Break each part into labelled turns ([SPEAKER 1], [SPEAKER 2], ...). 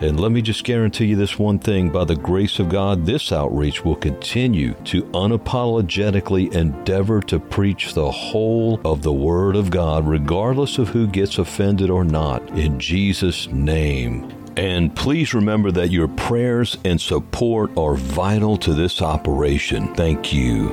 [SPEAKER 1] And let me just guarantee you this one thing by the grace of God, this outreach will continue to unapologetically endeavor to preach the whole of the Word of God, regardless of who gets offended or not, in Jesus' name. And please remember that your prayers and support are vital to this operation. Thank you.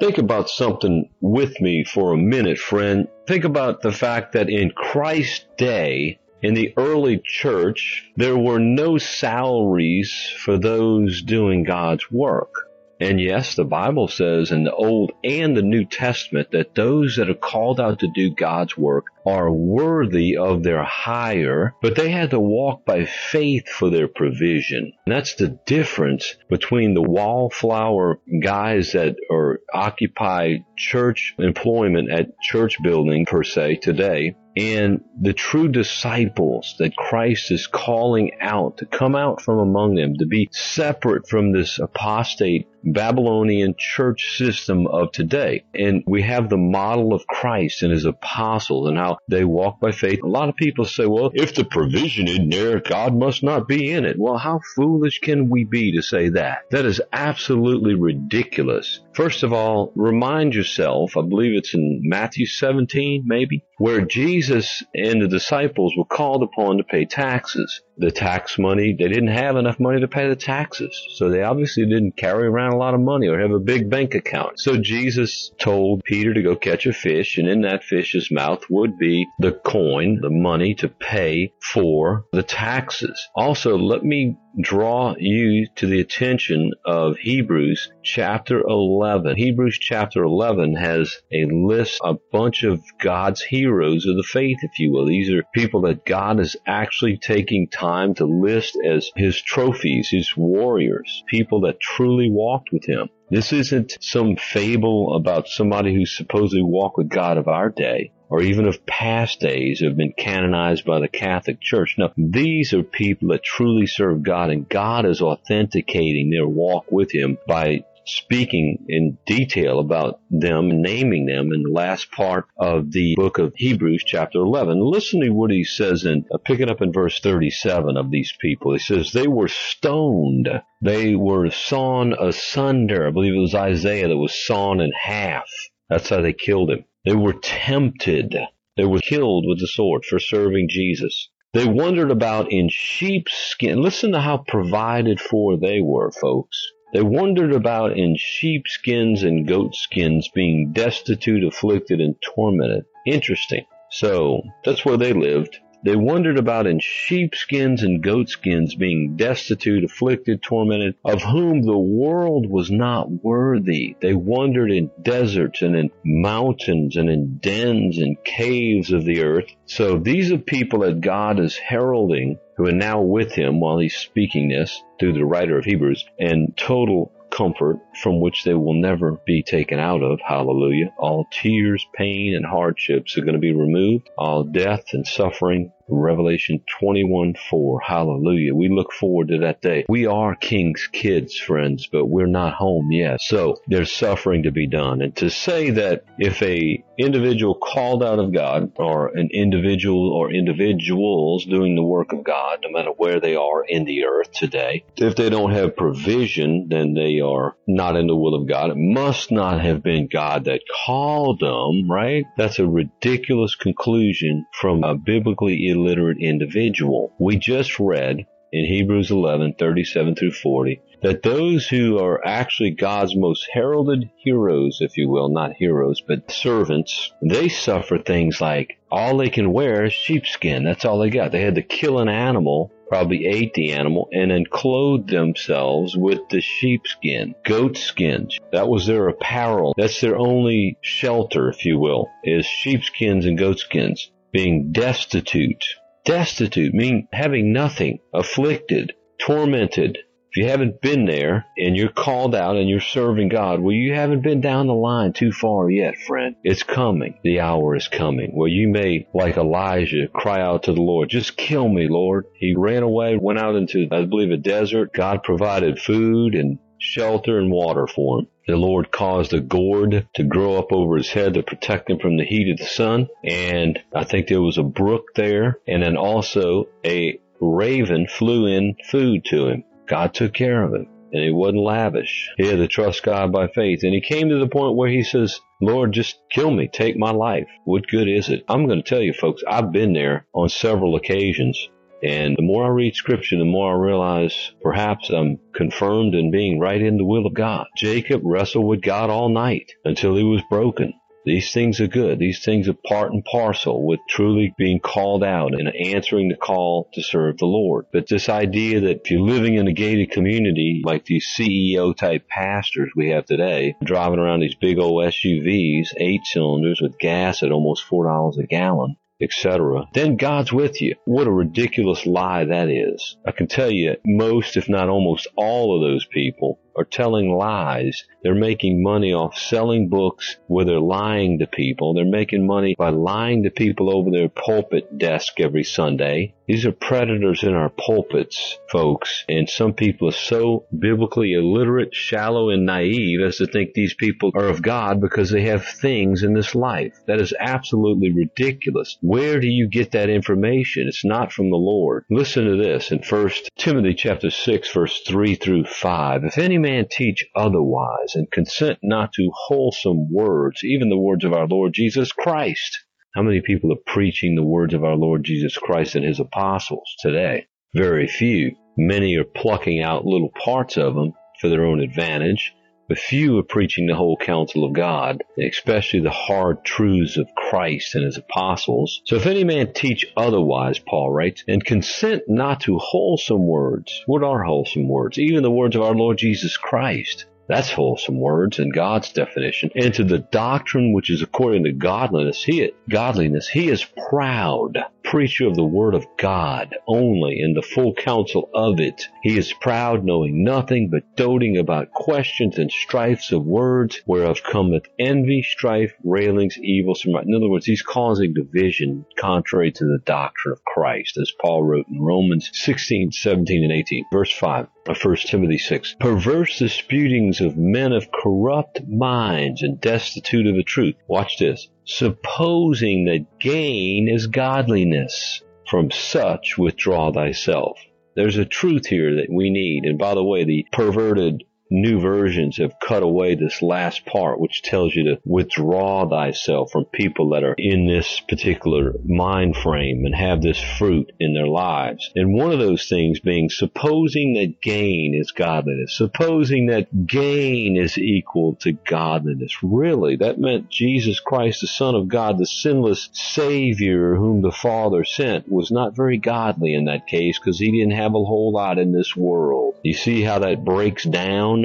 [SPEAKER 1] Think about something with me for a minute, friend. Think about the fact that in Christ's day, in the early church, there were no salaries for those doing God's work. And yes, the Bible says in the Old and the New Testament that those that are called out to do God's work are worthy of their hire, but they had to walk by faith for their provision. And that's the difference between the wallflower guys that are occupy church employment at church building per se today and the true disciples that Christ is calling out to come out from among them, to be separate from this apostate Babylonian church system of today. And we have the model of Christ and his apostles and how they walk by faith. A lot of people say, well, if the provision isn't there, God must not be in it. Well, how foolish can we be to say that? That is absolutely ridiculous. First of all, remind yourself, I believe it's in Matthew 17, maybe, where Jesus and the disciples were called upon to pay taxes the tax money. They didn't have enough money to pay the taxes. So they obviously didn't carry around a lot of money or have a big bank account. So Jesus told Peter to go catch a fish and in that fish's mouth would be the coin, the money to pay for the taxes. Also, let me draw you to the attention of Hebrews chapter 11. Hebrews chapter 11 has a list, a bunch of God's heroes of the faith, if you will. These are people that God is actually taking time to list as his trophies, his warriors, people that truly walked with him. This isn't some fable about somebody who supposedly walked with God of our day or even of past days have been canonized by the Catholic Church. No, these are people that truly serve God and God is authenticating their walk with Him by speaking in detail about them, naming them in the last part of the book of Hebrews, chapter 11. Listen to what he says in, uh, picking up in verse 37 of these people. He says, They were stoned. They were sawn asunder. I believe it was Isaiah that was sawn in half. That's how they killed him. They were tempted. They were killed with the sword for serving Jesus. They wandered about in sheepskin. Listen to how provided for they were, folks. They wandered about in sheepskins and goatskins, being destitute, afflicted, and tormented. Interesting. So, that's where they lived. They wandered about in sheepskins and goatskins, being destitute, afflicted, tormented, of whom the world was not worthy. They wandered in deserts and in mountains and in dens and caves of the earth. So these are people that God is heralding who are now with him while he's speaking this through the writer of Hebrews and total comfort from which they will never be taken out of. Hallelujah. All tears, pain, and hardships are going to be removed. All death and suffering Revelation 21 4. Hallelujah. We look forward to that day. We are King's kids, friends, but we're not home yet. So there's suffering to be done. And to say that if a individual called out of God or an individual or individuals doing the work of God, no matter where they are in the earth today, if they don't have provision, then they are not in the will of God. It must not have been God that called them, right? That's a ridiculous conclusion from a biblically illiterate individual. We just read in Hebrews 11, 37 through 40, that those who are actually God's most heralded heroes, if you will, not heroes, but servants, they suffer things like all they can wear is sheepskin. That's all they got. They had to kill an animal, probably ate the animal, and then clothe themselves with the sheepskin, goat skins. That was their apparel. That's their only shelter, if you will, is sheepskins and goatskins being destitute, Destitute mean having nothing, afflicted, tormented. If you haven't been there and you're called out and you're serving God, well, you haven't been down the line too far yet, friend. It's coming. The hour is coming where you may, like Elijah, cry out to the Lord, just kill me, Lord. He ran away, went out into, I believe, a desert. God provided food and shelter and water for him. The Lord caused a gourd to grow up over his head to protect him from the heat of the sun. And I think there was a brook there. And then also a raven flew in food to him. God took care of him. And he wasn't lavish. He had to trust God by faith. And he came to the point where he says, Lord, just kill me. Take my life. What good is it? I'm going to tell you, folks, I've been there on several occasions. And the more I read scripture, the more I realize perhaps I'm confirmed in being right in the will of God. Jacob wrestled with God all night until he was broken. These things are good. These things are part and parcel with truly being called out and answering the call to serve the Lord. But this idea that if you're living in a gated community like these CEO type pastors we have today, driving around these big old SUVs, eight cylinders with gas at almost $4 a gallon, etc., then God's with you. What a ridiculous lie that is. I can tell you, most, if not almost all of those people are telling lies. They're making money off selling books where they're lying to people. They're making money by lying to people over their pulpit desk every Sunday. These are predators in our pulpits, folks. And some people are so biblically illiterate, shallow, and naive as to think these people are of God because they have things in this life. That is absolutely ridiculous. Where do you get that information? It's not from the Lord. Listen to this in 1 Timothy chapter 6 verse 3 through 5. If any man teach otherwise and consent not to wholesome words, even the words of our Lord Jesus Christ. How many people are preaching the words of our Lord Jesus Christ and his apostles today? Very few. Many are plucking out little parts of them for their own advantage but few are preaching the whole counsel of God, especially the hard truths of Christ and his apostles. So if any man teach otherwise, Paul writes, and consent not to wholesome words, what are wholesome words? Even the words of our Lord Jesus Christ. That's wholesome words in God's definition. And to the doctrine which is according to godliness, he, godliness, he is proud, preacher of the word of God only in the full counsel of it. He is proud, knowing nothing but doting about questions and strifes of words, whereof cometh envy, strife, railings, evil. In other words, he's causing division contrary to the doctrine of Christ, as Paul wrote in Romans 16, 17, and 18. Verse 5 uh, of 1 Timothy 6. Perverse disputings of men of corrupt minds and destitute of the truth. Watch this. Supposing that gain is godliness. From such withdraw thyself. There's a truth here that we need. And by the way, the perverted new versions have cut away this last part, which tells you to withdraw thyself from people that are in this particular mind frame and have this fruit in their lives. And one of those things being supposing that gain is godliness, supposing that gain is equal to godliness. Really, that meant Jesus Christ, the Son of God, the sinless Savior whom the Father sent, was not very godly in that case because he didn't have a whole lot in this world. You see how that breaks down?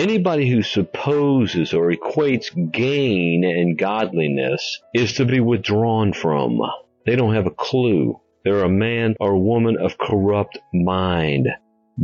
[SPEAKER 1] Anybody who supposes or equates gain and godliness is to be withdrawn from. They don't have a clue. They're a man or woman of corrupt mind.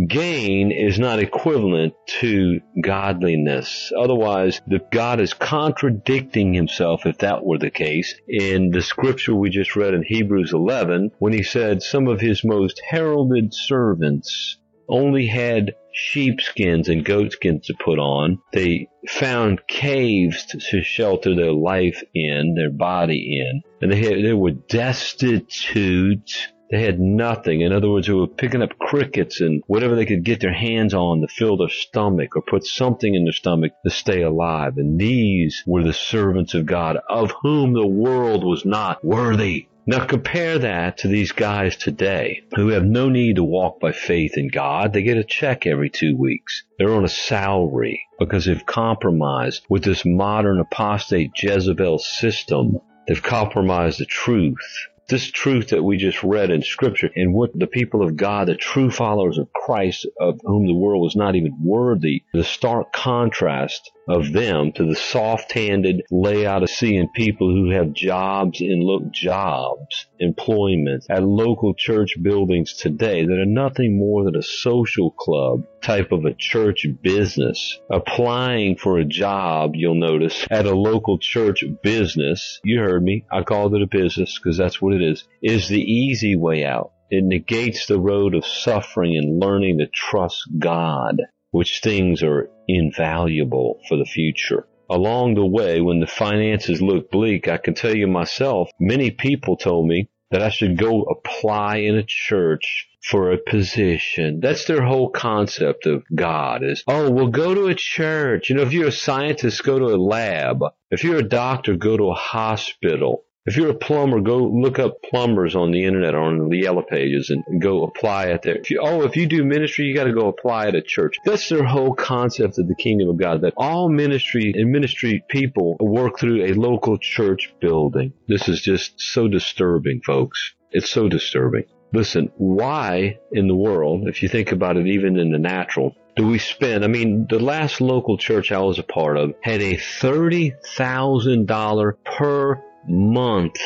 [SPEAKER 1] Gain is not equivalent to godliness. Otherwise, the God is contradicting himself if that were the case in the scripture we just read in Hebrews 11 when he said some of his most heralded servants only had sheepskins and goatskins to put on. They found caves to shelter their life in, their body in, and they had, they were destitute. They had nothing. In other words, they were picking up crickets and whatever they could get their hands on to fill their stomach or put something in their stomach to stay alive. And these were the servants of God, of whom the world was not worthy. Now compare that to these guys today who have no need to walk by faith in God. They get a check every two weeks. They're on a salary because they've compromised with this modern apostate Jezebel system. They've compromised the truth this truth that we just read in scripture and what the people of God, the true followers of Christ, of whom the world was not even worthy, the stark contrast of them to the soft-handed Laodicean people who have jobs and look jobs employment at local church buildings today that are nothing more than a social club type of a church business. Applying for a job, you'll notice, at a local church business, you heard me, I called it a business because that's what it is, is the easy way out. It negates the road of suffering and learning to trust God, which things are invaluable for the future along the way, when the finances look bleak, I can tell you myself, many people told me that I should go apply in a church for a position. That's their whole concept of God is, oh, well, go to a church. You know, if you're a scientist, go to a lab. If you're a doctor, go to a hospital. If you're a plumber, go look up plumbers on the internet or on the yellow pages and go apply it there. If you, oh, if you do ministry, you got to go apply at a church. That's their whole concept of the kingdom of God, that all ministry and ministry people work through a local church building. This is just so disturbing, folks. It's so disturbing. Listen, why in the world, if you think about it even in the natural, do we spend? I mean, the last local church I was a part of had a $30,000 per month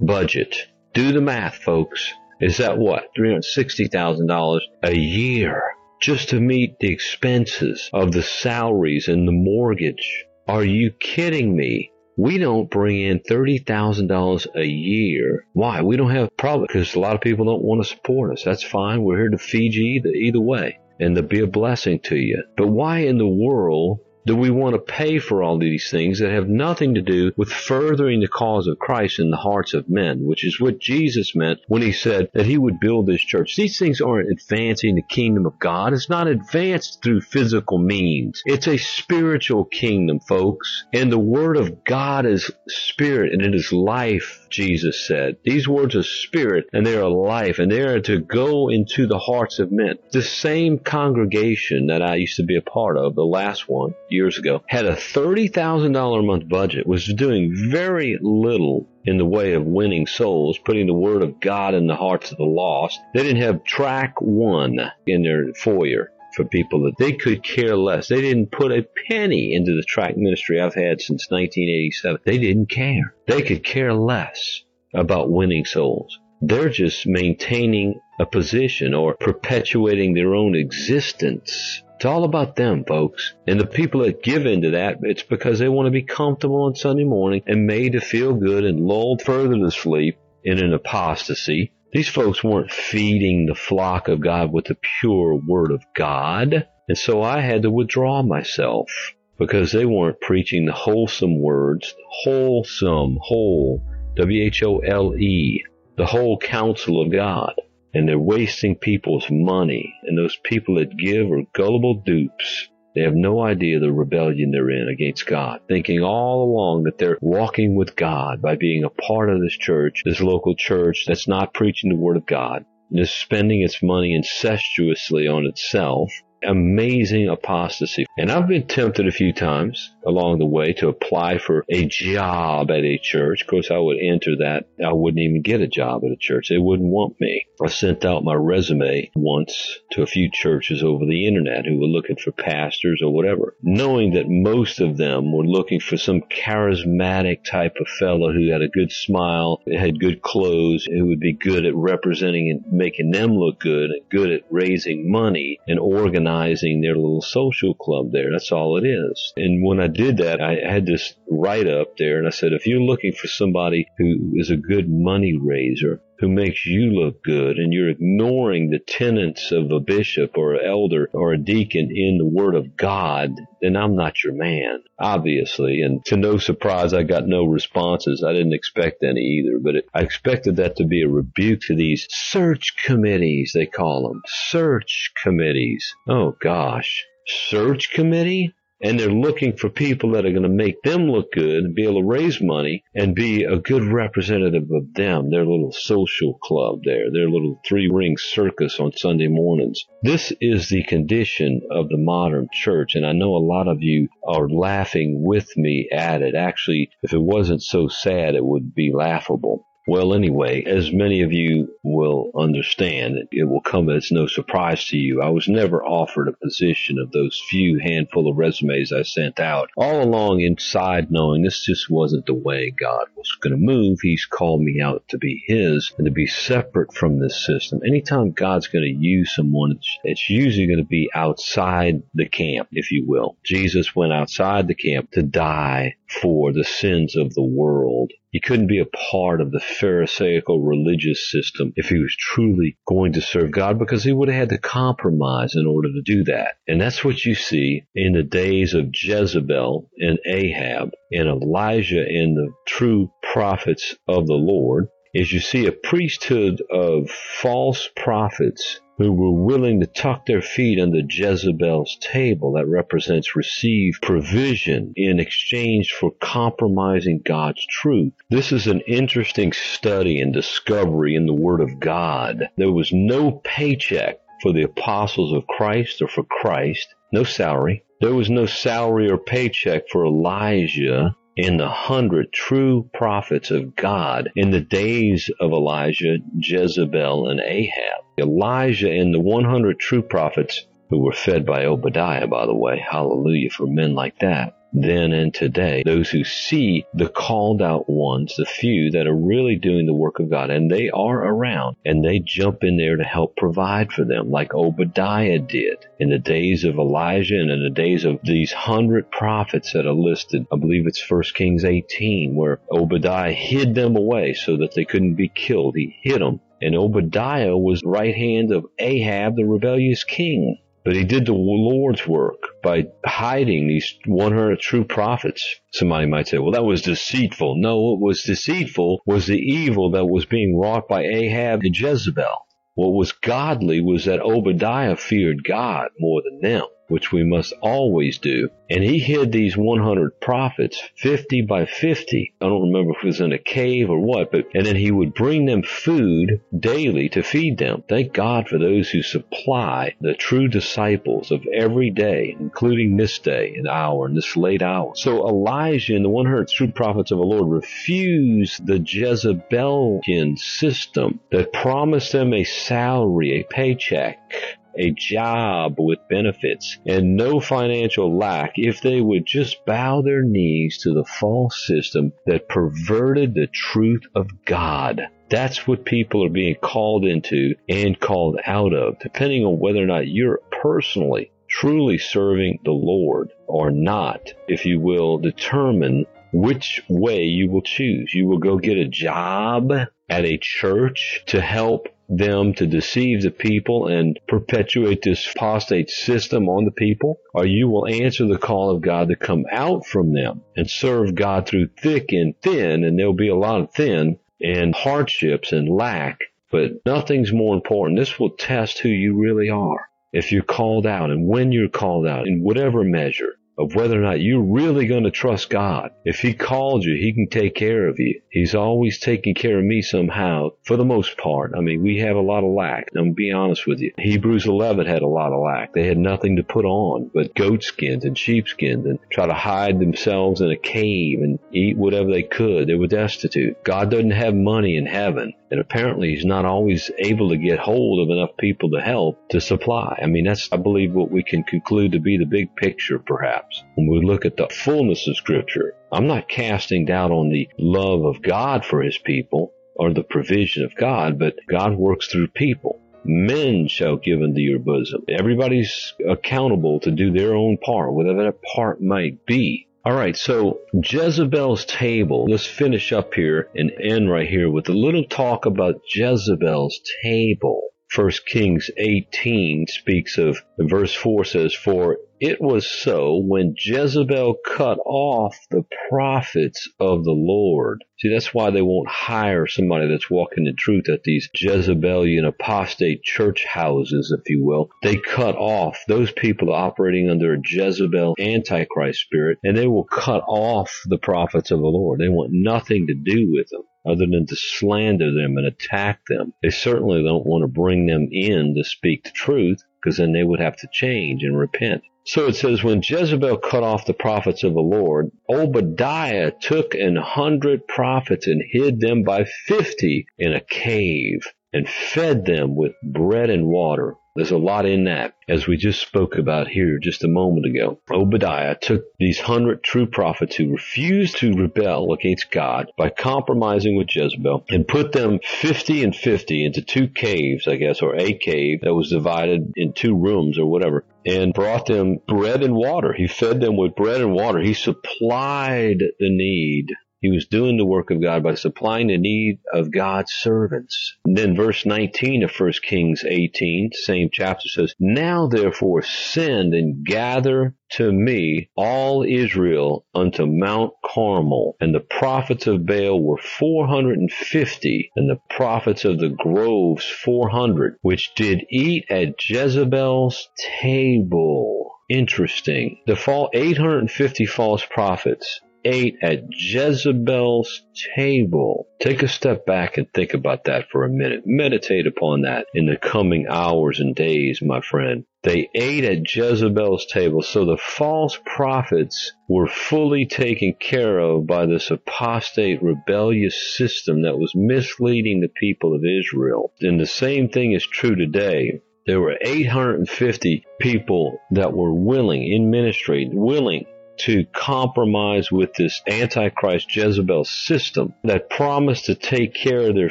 [SPEAKER 1] budget. Do the math, folks. Is that what? $360,000 a year just to meet the expenses of the salaries and the mortgage. Are you kidding me? We don't bring in $30,000 a year. Why? We don't have problem because a lot of people don't want to support us. That's fine. We're here to feed you either, either way and to be a blessing to you. But why in the world do we want to pay for all these things that have nothing to do with furthering the cause of Christ in the hearts of men, which is what Jesus meant when he said that he would build this church. These things aren't advancing the kingdom of God. It's not advanced through physical means. It's a spiritual kingdom, folks. And the word of God is spirit and it is life, Jesus said. These words are spirit and they are life and they are to go into the hearts of men. The same congregation that I used to be a part of, the last one, years ago, had a $30,000 a month budget, was doing very little in the way of winning souls, putting the word of God in the hearts of the lost. They didn't have track one in their foyer for people that they could care less. They didn't put a penny into the track ministry I've had since 1987. They didn't care. They could care less about winning souls. They're just maintaining a position or perpetuating their own existence it's all about them, folks. And the people that give into that, it's because they want to be comfortable on Sunday morning and made to feel good and lulled further to sleep in an apostasy. These folks weren't feeding the flock of God with the pure word of God. And so I had to withdraw myself because they weren't preaching the wholesome words, wholesome, whole, W-H-O-L-E, the whole counsel of God and they're wasting people's money. And those people that give are gullible dupes. They have no idea the rebellion they're in against God, thinking all along that they're walking with God by being a part of this church, this local church that's not preaching the Word of God, and is spending its money incestuously on itself amazing apostasy. And I've been tempted a few times along the way to apply for a job at a church. Of course, I would enter that. I wouldn't even get a job at a church. They wouldn't want me. I sent out my resume once to a few churches over the internet who were looking for pastors or whatever, knowing that most of them were looking for some charismatic type of fellow who had a good smile, had good clothes, who would be good at representing and making them look good and good at raising money and organizing organizing their little social club there. That's all it is. And when I did that, I had this write up there and I said, if you're looking for somebody who is a good money raiser, who makes you look good and you're ignoring the tenets of a bishop or an elder or a deacon in the word of God, then I'm not your man, obviously. And to no surprise, I got no responses. I didn't expect any either, but it, I expected that to be a rebuke to these search committees, they call them. Search committees. Oh gosh. Search committee? And they're looking for people that are going to make them look good and be able to raise money and be a good representative of them, their little social club there, their little three ring circus on Sunday mornings. This is the condition of the modern church, and I know a lot of you are laughing with me at it. Actually, if it wasn't so sad, it would be laughable. Well, anyway, as many of you will understand, it will come as no surprise to you. I was never offered a position of those few handful of resumes I sent out. All along inside knowing this just wasn't the way God was going to move. He's called me out to be His and to be separate from this system. Anytime God's going to use someone, it's, it's usually going to be outside the camp, if you will. Jesus went outside the camp to die for the sins of the world. He couldn't be a part of the Pharisaical religious system if he was truly going to serve God because he would have had to compromise in order to do that. And that's what you see in the days of Jezebel and Ahab and Elijah and the true prophets of the Lord is you see a priesthood of false prophets who were willing to tuck their feet under Jezebel's table that represents receive provision in exchange for compromising God's truth. This is an interesting study and discovery in the Word of God. There was no paycheck for the apostles of Christ or for Christ, no salary. There was no salary or paycheck for Elijah and the hundred true prophets of God in the days of Elijah, Jezebel, and Ahab. Elijah and the 100 true prophets who were fed by Obadiah, by the way. Hallelujah for men like that then and today. Those who see the called out ones, the few that are really doing the work of God, and they are around, and they jump in there to help provide for them, like Obadiah did in the days of Elijah and in the days of these hundred prophets that are listed. I believe it's 1 Kings 18, where Obadiah hid them away so that they couldn't be killed. He hid them. And Obadiah was right hand of Ahab, the rebellious king. But he did the Lord's work by hiding these 100 true prophets. Somebody might say, well, that was deceitful. No, what was deceitful was the evil that was being wrought by Ahab and Jezebel. What was godly was that Obadiah feared God more than them which we must always do. And he hid these 100 prophets 50 by 50. I don't remember if it was in a cave or what, but, and then he would bring them food daily to feed them. Thank God for those who supply the true disciples of every day, including this day and hour and this late hour. So Elijah and the 100 true prophets of the Lord refused the Jezebelian system that promised them a salary, a paycheck, a job with benefits, and no financial lack if they would just bow their knees to the false system that perverted the truth of God. That's what people are being called into and called out of, depending on whether or not you're personally truly serving the Lord or not, if you will determine which way you will choose. You will go get a job at a church to help them to deceive the people and perpetuate this apostate system on the people, or you will answer the call of God to come out from them and serve God through thick and thin, and there'll be a lot of thin and hardships and lack, but nothing's more important. This will test who you really are. If you're called out and when you're called out in whatever measure, of whether or not you're really going to trust God. If He called you, He can take care of you. He's always taking care of me somehow, for the most part. I mean, we have a lot of lack. I'm be honest with you. Hebrews 11 had a lot of lack. They had nothing to put on but goat skins and sheep skins and try to hide themselves in a cave and eat whatever they could. They were destitute. God doesn't have money in heaven. And apparently he's not always able to get hold of enough people to help to supply. I mean, that's, I believe, what we can conclude to be the big picture, perhaps. When we look at the fullness of Scripture, I'm not casting doubt on the love of God for his people or the provision of God, but God works through people. Men shall give into your bosom. Everybody's accountable to do their own part, whatever that part might be. All right, so Jezebel's table. Let's finish up here and end right here with a little talk about Jezebel's table. First Kings 18 speaks of, verse 4 says, For it was so when Jezebel cut off the prophets of the Lord. See, that's why they won't hire somebody that's walking in truth at these Jezebelian apostate church houses, if you will. They cut off those people operating under a Jezebel antichrist spirit, and they will cut off the prophets of the Lord. They want nothing to do with them other than to slander them and attack them. They certainly don't want to bring them in to speak the truth because then they would have to change and repent. So it says, when Jezebel cut off the prophets of the Lord, Obadiah took an hundred prophets and hid them by fifty in a cave and fed them with bread and water. There's a lot in that, as we just spoke about here just a moment ago. Obadiah took these hundred true prophets who refused to rebel against God by compromising with Jezebel and put them 50 and 50 into two caves, I guess, or a cave that was divided in two rooms or whatever, and brought them bread and water. He fed them with bread and water. He supplied the need he was doing the work of God by supplying the need of God's servants. And then verse 19 of 1 Kings 18, same chapter says, Now therefore send and gather to me all Israel unto Mount Carmel. And the prophets of Baal were 450, and the prophets of the groves 400, which did eat at Jezebel's table. Interesting. The fall 850 false prophets ate at Jezebel's table. Take a step back and think about that for a minute. Meditate upon that in the coming hours and days, my friend. They ate at Jezebel's table, so the false prophets were fully taken care of by this apostate, rebellious system that was misleading the people of Israel. And the same thing is true today. There were 850 people that were willing in ministry, willing to compromise with this Antichrist Jezebel system that promised to take care of their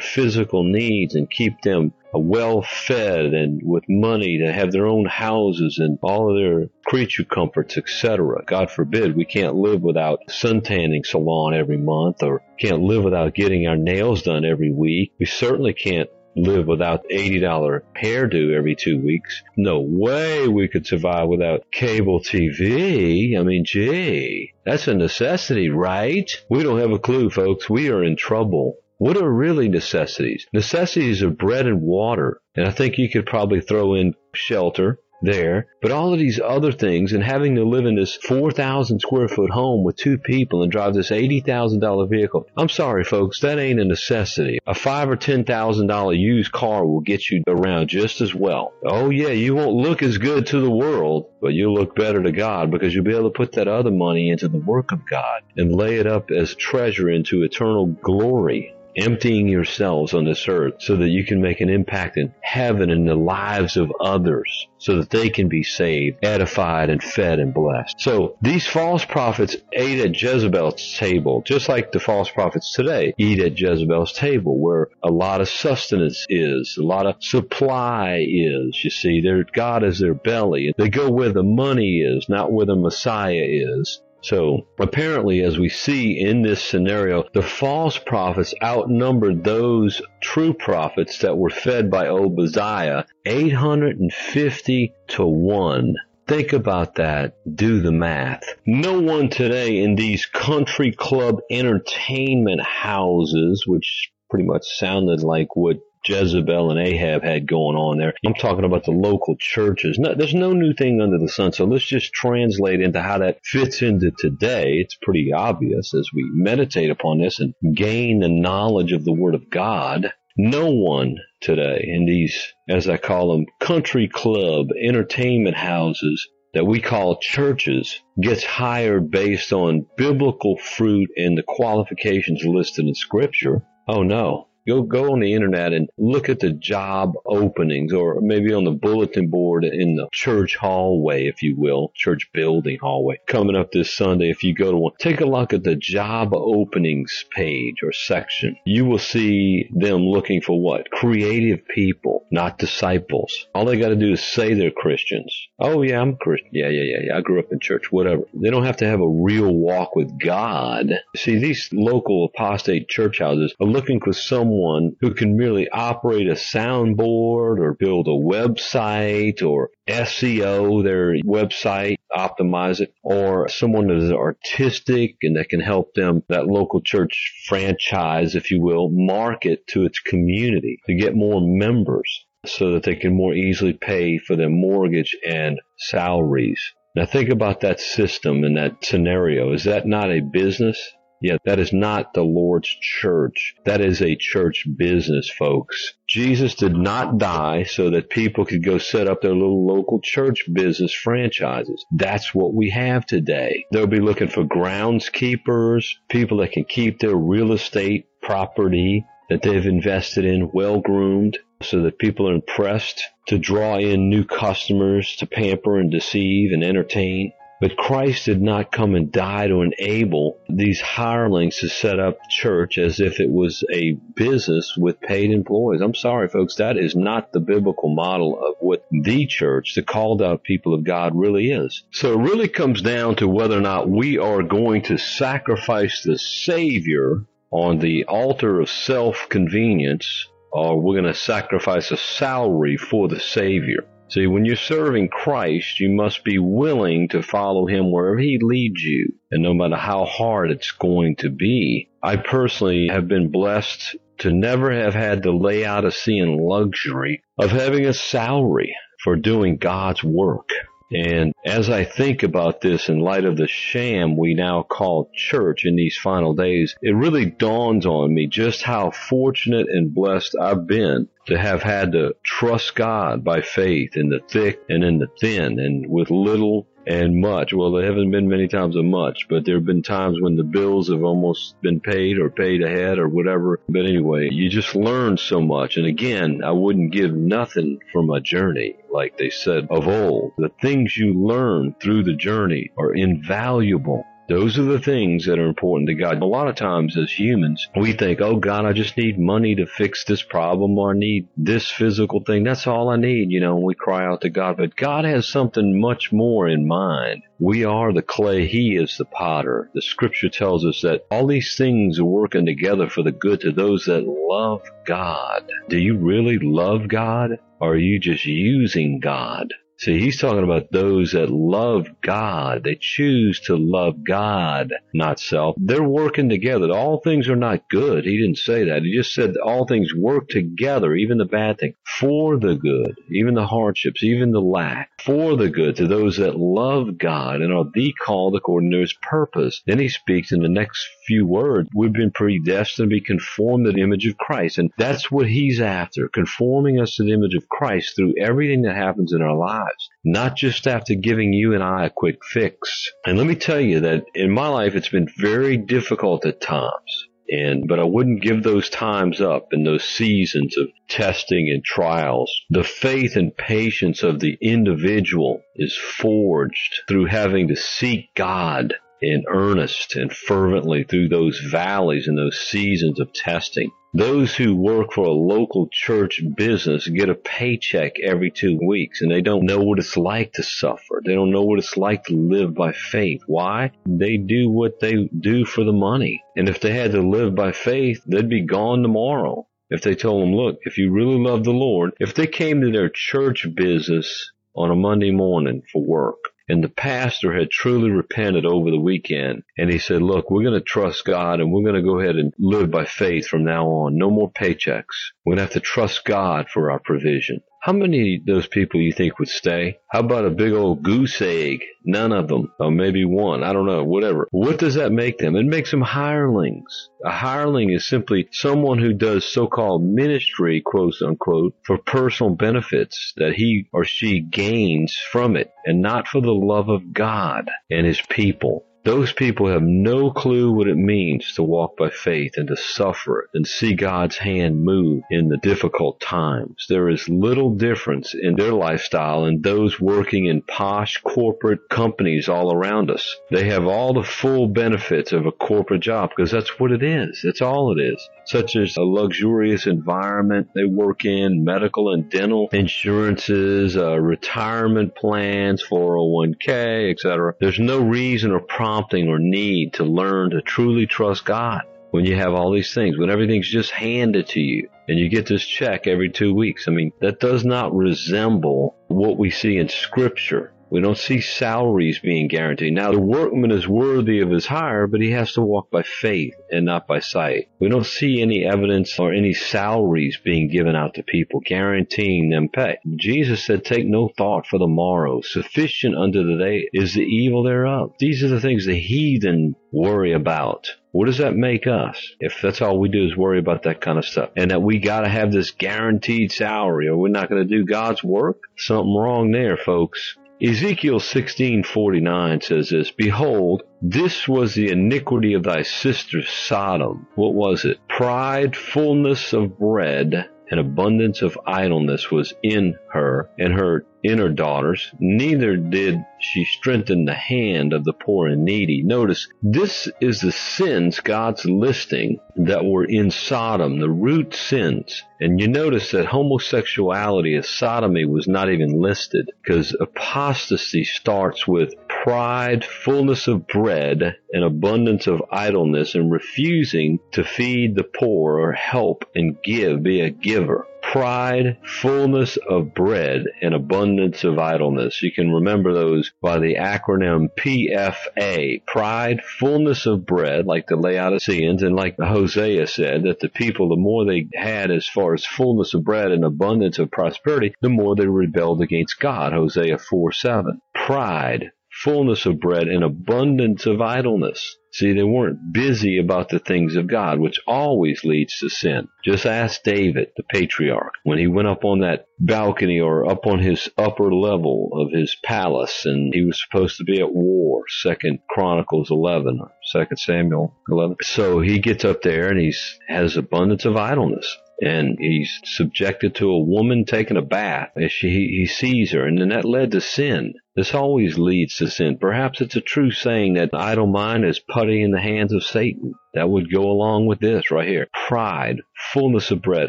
[SPEAKER 1] physical needs and keep them well fed and with money to have their own houses and all of their creature comforts, etc. God forbid we can't live without sun tanning salon every month or can't live without getting our nails done every week. We certainly can't live without $80 hairdo every two weeks. No way we could survive without cable TV. I mean, gee, that's a necessity, right? We don't have a clue, folks. We are in trouble. What are really necessities? Necessities are bread and water. And I think you could probably throw in shelter, there, but all of these other things and having to live in this 4,000 square foot home with two people and drive this $80,000 vehicle. I'm sorry, folks, that ain't a necessity. A five or $10,000 used car will get you around just as well. Oh yeah, you won't look as good to the world, but you'll look better to God because you'll be able to put that other money into the work of God and lay it up as treasure into eternal glory emptying yourselves on this earth so that you can make an impact in heaven and the lives of others so that they can be saved, edified, and fed and blessed. So these false prophets ate at Jezebel's table, just like the false prophets today eat at Jezebel's table, where a lot of sustenance is, a lot of supply is. You see, their God is their belly. They go where the money is, not where the Messiah is. So apparently, as we see in this scenario, the false prophets outnumbered those true prophets that were fed by Obadiah 850 to 1. Think about that. Do the math. No one today in these country club entertainment houses, which pretty much sounded like what Jezebel and Ahab had going on there. I'm talking about the local churches. No, there's no new thing under the sun. So let's just translate into how that fits into today. It's pretty obvious as we meditate upon this and gain the knowledge of the Word of God. No one today in these, as I call them, country club entertainment houses that we call churches gets hired based on biblical fruit and the qualifications listed in Scripture. Oh no. Go go on the internet and look at the job openings, or maybe on the bulletin board in the church hallway, if you will, church building hallway. Coming up this Sunday, if you go to one, take a look at the job openings page or section. You will see them looking for what? Creative people, not disciples. All they got to do is say they're Christians. Oh yeah, I'm Christian. Yeah, yeah, yeah, yeah. I grew up in church. Whatever. They don't have to have a real walk with God. See, these local apostate church houses are looking for someone someone who can merely operate a soundboard or build a website or SEO their website, optimize it, or someone that is artistic and that can help them, that local church franchise, if you will, market to its community to get more members so that they can more easily pay for their mortgage and salaries. Now think about that system and that scenario. Is that not a business? Yet that is not the Lord's church. That is a church business, folks. Jesus did not die so that people could go set up their little local church business franchises. That's what we have today. They'll be looking for groundskeepers, people that can keep their real estate property that they've invested in well groomed so that people are impressed to draw in new customers to pamper and deceive and entertain. But Christ did not come and die to enable these hirelings to set up church as if it was a business with paid employees. I'm sorry, folks, that is not the biblical model of what the church, the called out people of God, really is. So it really comes down to whether or not we are going to sacrifice the Savior on the altar of self convenience or we're going to sacrifice a salary for the Savior. See, when you're serving Christ, you must be willing to follow Him wherever He leads you, and no matter how hard it's going to be. I personally have been blessed to never have had the Laodicean luxury of having a salary for doing God's work. And as I think about this in light of the sham we now call church in these final days, it really dawns on me just how fortunate and blessed I've been to have had to trust God by faith in the thick and in the thin and with little and much. Well, there haven't been many times of much, but there have been times when the bills have almost been paid or paid ahead or whatever. But anyway, you just learn so much. And again, I wouldn't give nothing from a journey, like they said of old. The things you learn through the journey are invaluable. Those are the things that are important to God. A lot of times as humans, we think, oh God, I just need money to fix this problem or I need this physical thing. That's all I need, you know, when we cry out to God. But God has something much more in mind. We are the clay. He is the potter. The scripture tells us that all these things are working together for the good to those that love God. Do you really love God? Or are you just using God? See, he's talking about those that love God. They choose to love God, not self. They're working together. All things are not good. He didn't say that. He just said all things work together, even the bad thing, for the good, even the hardships, even the lack, for the good to those that love God and are the called according to his purpose. Then he speaks in the next few words. We've been predestined to be conformed to the image of Christ. And that's what he's after, conforming us to the image of Christ through everything that happens in our lives lives, not just after giving you and I a quick fix. And let me tell you that in my life, it's been very difficult at times. And, but I wouldn't give those times up in those seasons of testing and trials. The faith and patience of the individual is forged through having to seek God in earnest and fervently through those valleys and those seasons of testing. Those who work for a local church business get a paycheck every two weeks and they don't know what it's like to suffer. They don't know what it's like to live by faith. Why? They do what they do for the money. And if they had to live by faith, they'd be gone tomorrow. If they told them, look, if you really love the Lord, if they came to their church business on a Monday morning for work, and the pastor had truly repented over the weekend. And he said, look, we're going to trust God and we're going to go ahead and live by faith from now on. No more paychecks. We're going to have to trust God for our provision. How many of those people you think would stay? How about a big old goose egg? None of them. Or maybe one. I don't know. Whatever. What does that make them? It makes them hirelings. A hireling is simply someone who does so-called ministry, quote unquote, for personal benefits that he or she gains from it and not for the love of God and his people. Those people have no clue what it means to walk by faith and to suffer and see God's hand move in the difficult times. There is little difference in their lifestyle and those working in posh corporate companies all around us. They have all the full benefits of a corporate job because that's what it is. It's all it is. Such as a luxurious environment they work in, medical and dental insurances, uh, retirement plans, 401k, etc. There's no reason or problem prompting or need to learn to truly trust God when you have all these things, when everything's just handed to you and you get this check every two weeks. I mean, that does not resemble what we see in scripture. We don't see salaries being guaranteed. Now, the workman is worthy of his hire, but he has to walk by faith and not by sight. We don't see any evidence or any salaries being given out to people, guaranteeing them pay. Jesus said, Take no thought for the morrow. Sufficient unto the day is the evil thereof. These are the things the heathen worry about. What does that make us if that's all we do is worry about that kind of stuff and that we got to have this guaranteed salary or we're not going to do God's work? Something wrong there, folks. Ezekiel 16:49 says this, Behold, this was the iniquity of thy sister Sodom. What was it? Pride, fullness of bread, and abundance of idleness was in her and her inner daughters, neither did she strengthen the hand of the poor and needy. Notice, this is the sins God's listing that were in Sodom, the root sins. And you notice that homosexuality as sodomy was not even listed because apostasy starts with pride, fullness of bread, and abundance of idleness, and refusing to feed the poor or help and give, be a giver pride, fullness of bread, and abundance of idleness. You can remember those by the acronym PFA. Pride, fullness of bread, like the Laodiceans, and like Hosea said, that the people, the more they had as far as fullness of bread and abundance of prosperity, the more they rebelled against God. Hosea 4 7. Pride, fullness of bread and abundance of idleness. See, they weren't busy about the things of God, which always leads to sin. Just ask David, the patriarch, when he went up on that balcony or up on his upper level of his palace and he was supposed to be at war, Second Chronicles 11 or Second Samuel 11. So he gets up there and he has abundance of idleness and he's subjected to a woman taking a bath as she, he sees her, and then that led to sin. This always leads to sin. Perhaps it's a true saying that idle mind is putty in the hands of Satan. That would go along with this right here. Pride, fullness of bread,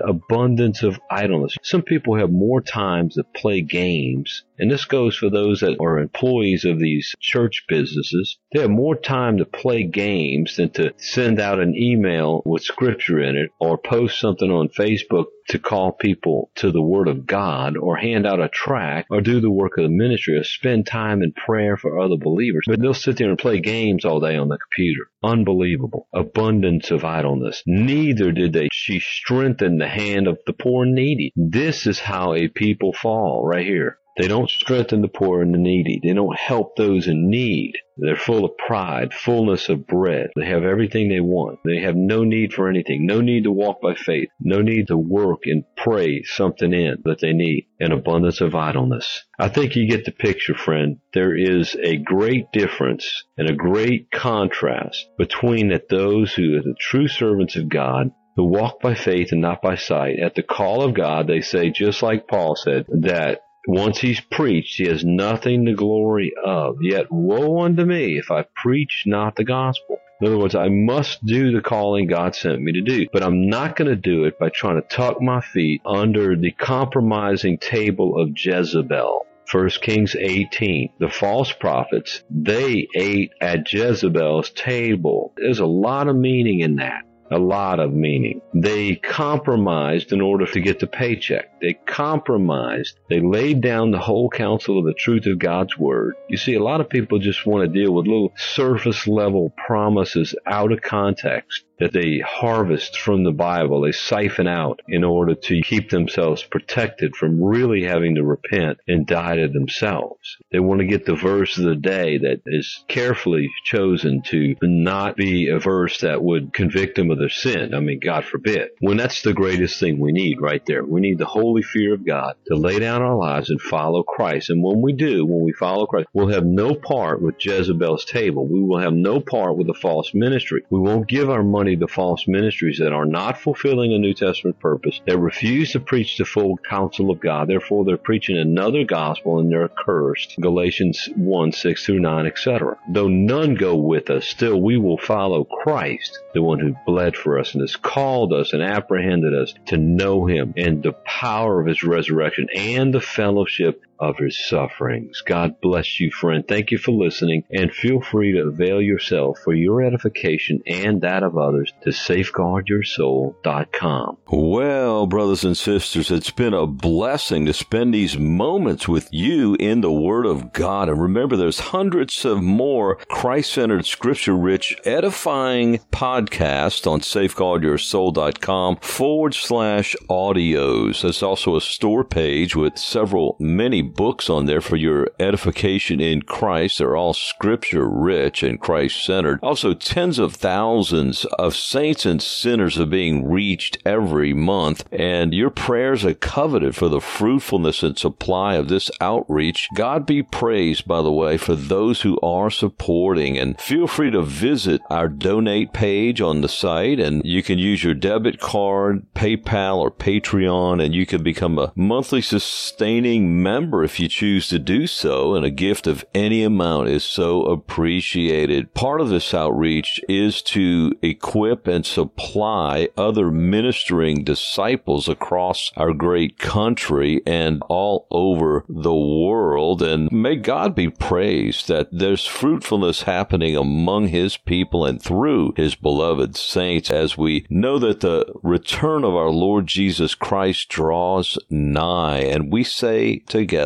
[SPEAKER 1] abundance of idleness. Some people have more time to play games, and this goes for those that are employees of these church businesses. They have more time to play games than to send out an email with scripture in it or post something on Facebook to call people to the Word of God or hand out a tract or do the work of the ministry or spend time in prayer for other believers. But they'll sit there and play games all day on the computer. Unbelievable. Abundance of idleness. Neither did they. She strengthened the hand of the poor and needy. This is how a people fall right here. They don't strengthen the poor and the needy. They don't help those in need. They're full of pride, fullness of bread. They have everything they want. They have no need for anything, no need to walk by faith, no need to work and pray something in that they need, an abundance of idleness. I think you get the picture, friend. There is a great difference and a great contrast between that those who are the true servants of God who walk by faith and not by sight. At the call of God, they say, just like Paul said, that once he's preached, he has nothing to glory of. Yet woe unto me if I preach not the gospel. In other words, I must do the calling God sent me to do, but I'm not going to do it by trying to tuck my feet under the compromising table of Jezebel. 1 Kings 18. The false prophets, they ate at Jezebel's table. There's a lot of meaning in that a lot of meaning. They compromised in order to get the paycheck. They compromised. They laid down the whole counsel of the truth of God's word. You see, a lot of people just want to deal with little surface level promises out of context that they harvest from the Bible, they siphon out in order to keep themselves protected from really having to repent and die to themselves. They want to get the verse of the day that is carefully chosen to not be a verse that would convict them of their sin. I mean, God forbid. When that's the greatest thing we need right there. We need the holy fear of God to lay down our lives and follow Christ. And when we do, when we follow Christ, we'll have no part with Jezebel's table. We will have no part with the false ministry. We won't give our money to false ministries that are not fulfilling a New Testament purpose, that refuse to preach the full counsel of God. Therefore, they're preaching another gospel and they're cursed. Galatians 1, 6 through 9, etc. Though none go with us, still we will follow Christ, the one who bled for us and has called us and apprehended us to know him and the power of his resurrection and the fellowship of his sufferings. God bless you, friend. Thank you for listening, and feel free to avail yourself for your edification and that of others to safeguardyoursoul.com. Well, brothers and sisters, it's been a blessing to spend these moments with you in the Word of God. And remember, there's hundreds of more Christ centered, scripture rich, edifying podcasts on safeguardyoursoul.com forward slash audios. There's also a store page with several, many books on there for your edification in Christ. They're all scripture rich and Christ centered. Also, tens of thousands of saints and sinners are being reached every month, and your prayers are coveted for the fruitfulness and supply of this outreach. God be praised, by the way, for those who are supporting, and feel free to visit our donate page on the site, and you can use your debit card, PayPal, or Patreon, and you can become a monthly sustaining member if you choose to do so, and a gift of any amount is so appreciated. Part of this outreach is to equip and supply other ministering disciples across our great country and all over the world. And may God be praised that there's fruitfulness happening among his people and through his beloved saints as we know that the return of our Lord Jesus Christ draws nigh. And we say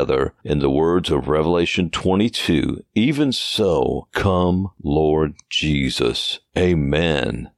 [SPEAKER 1] together in the words of Revelation 22, even so, come Lord Jesus. Amen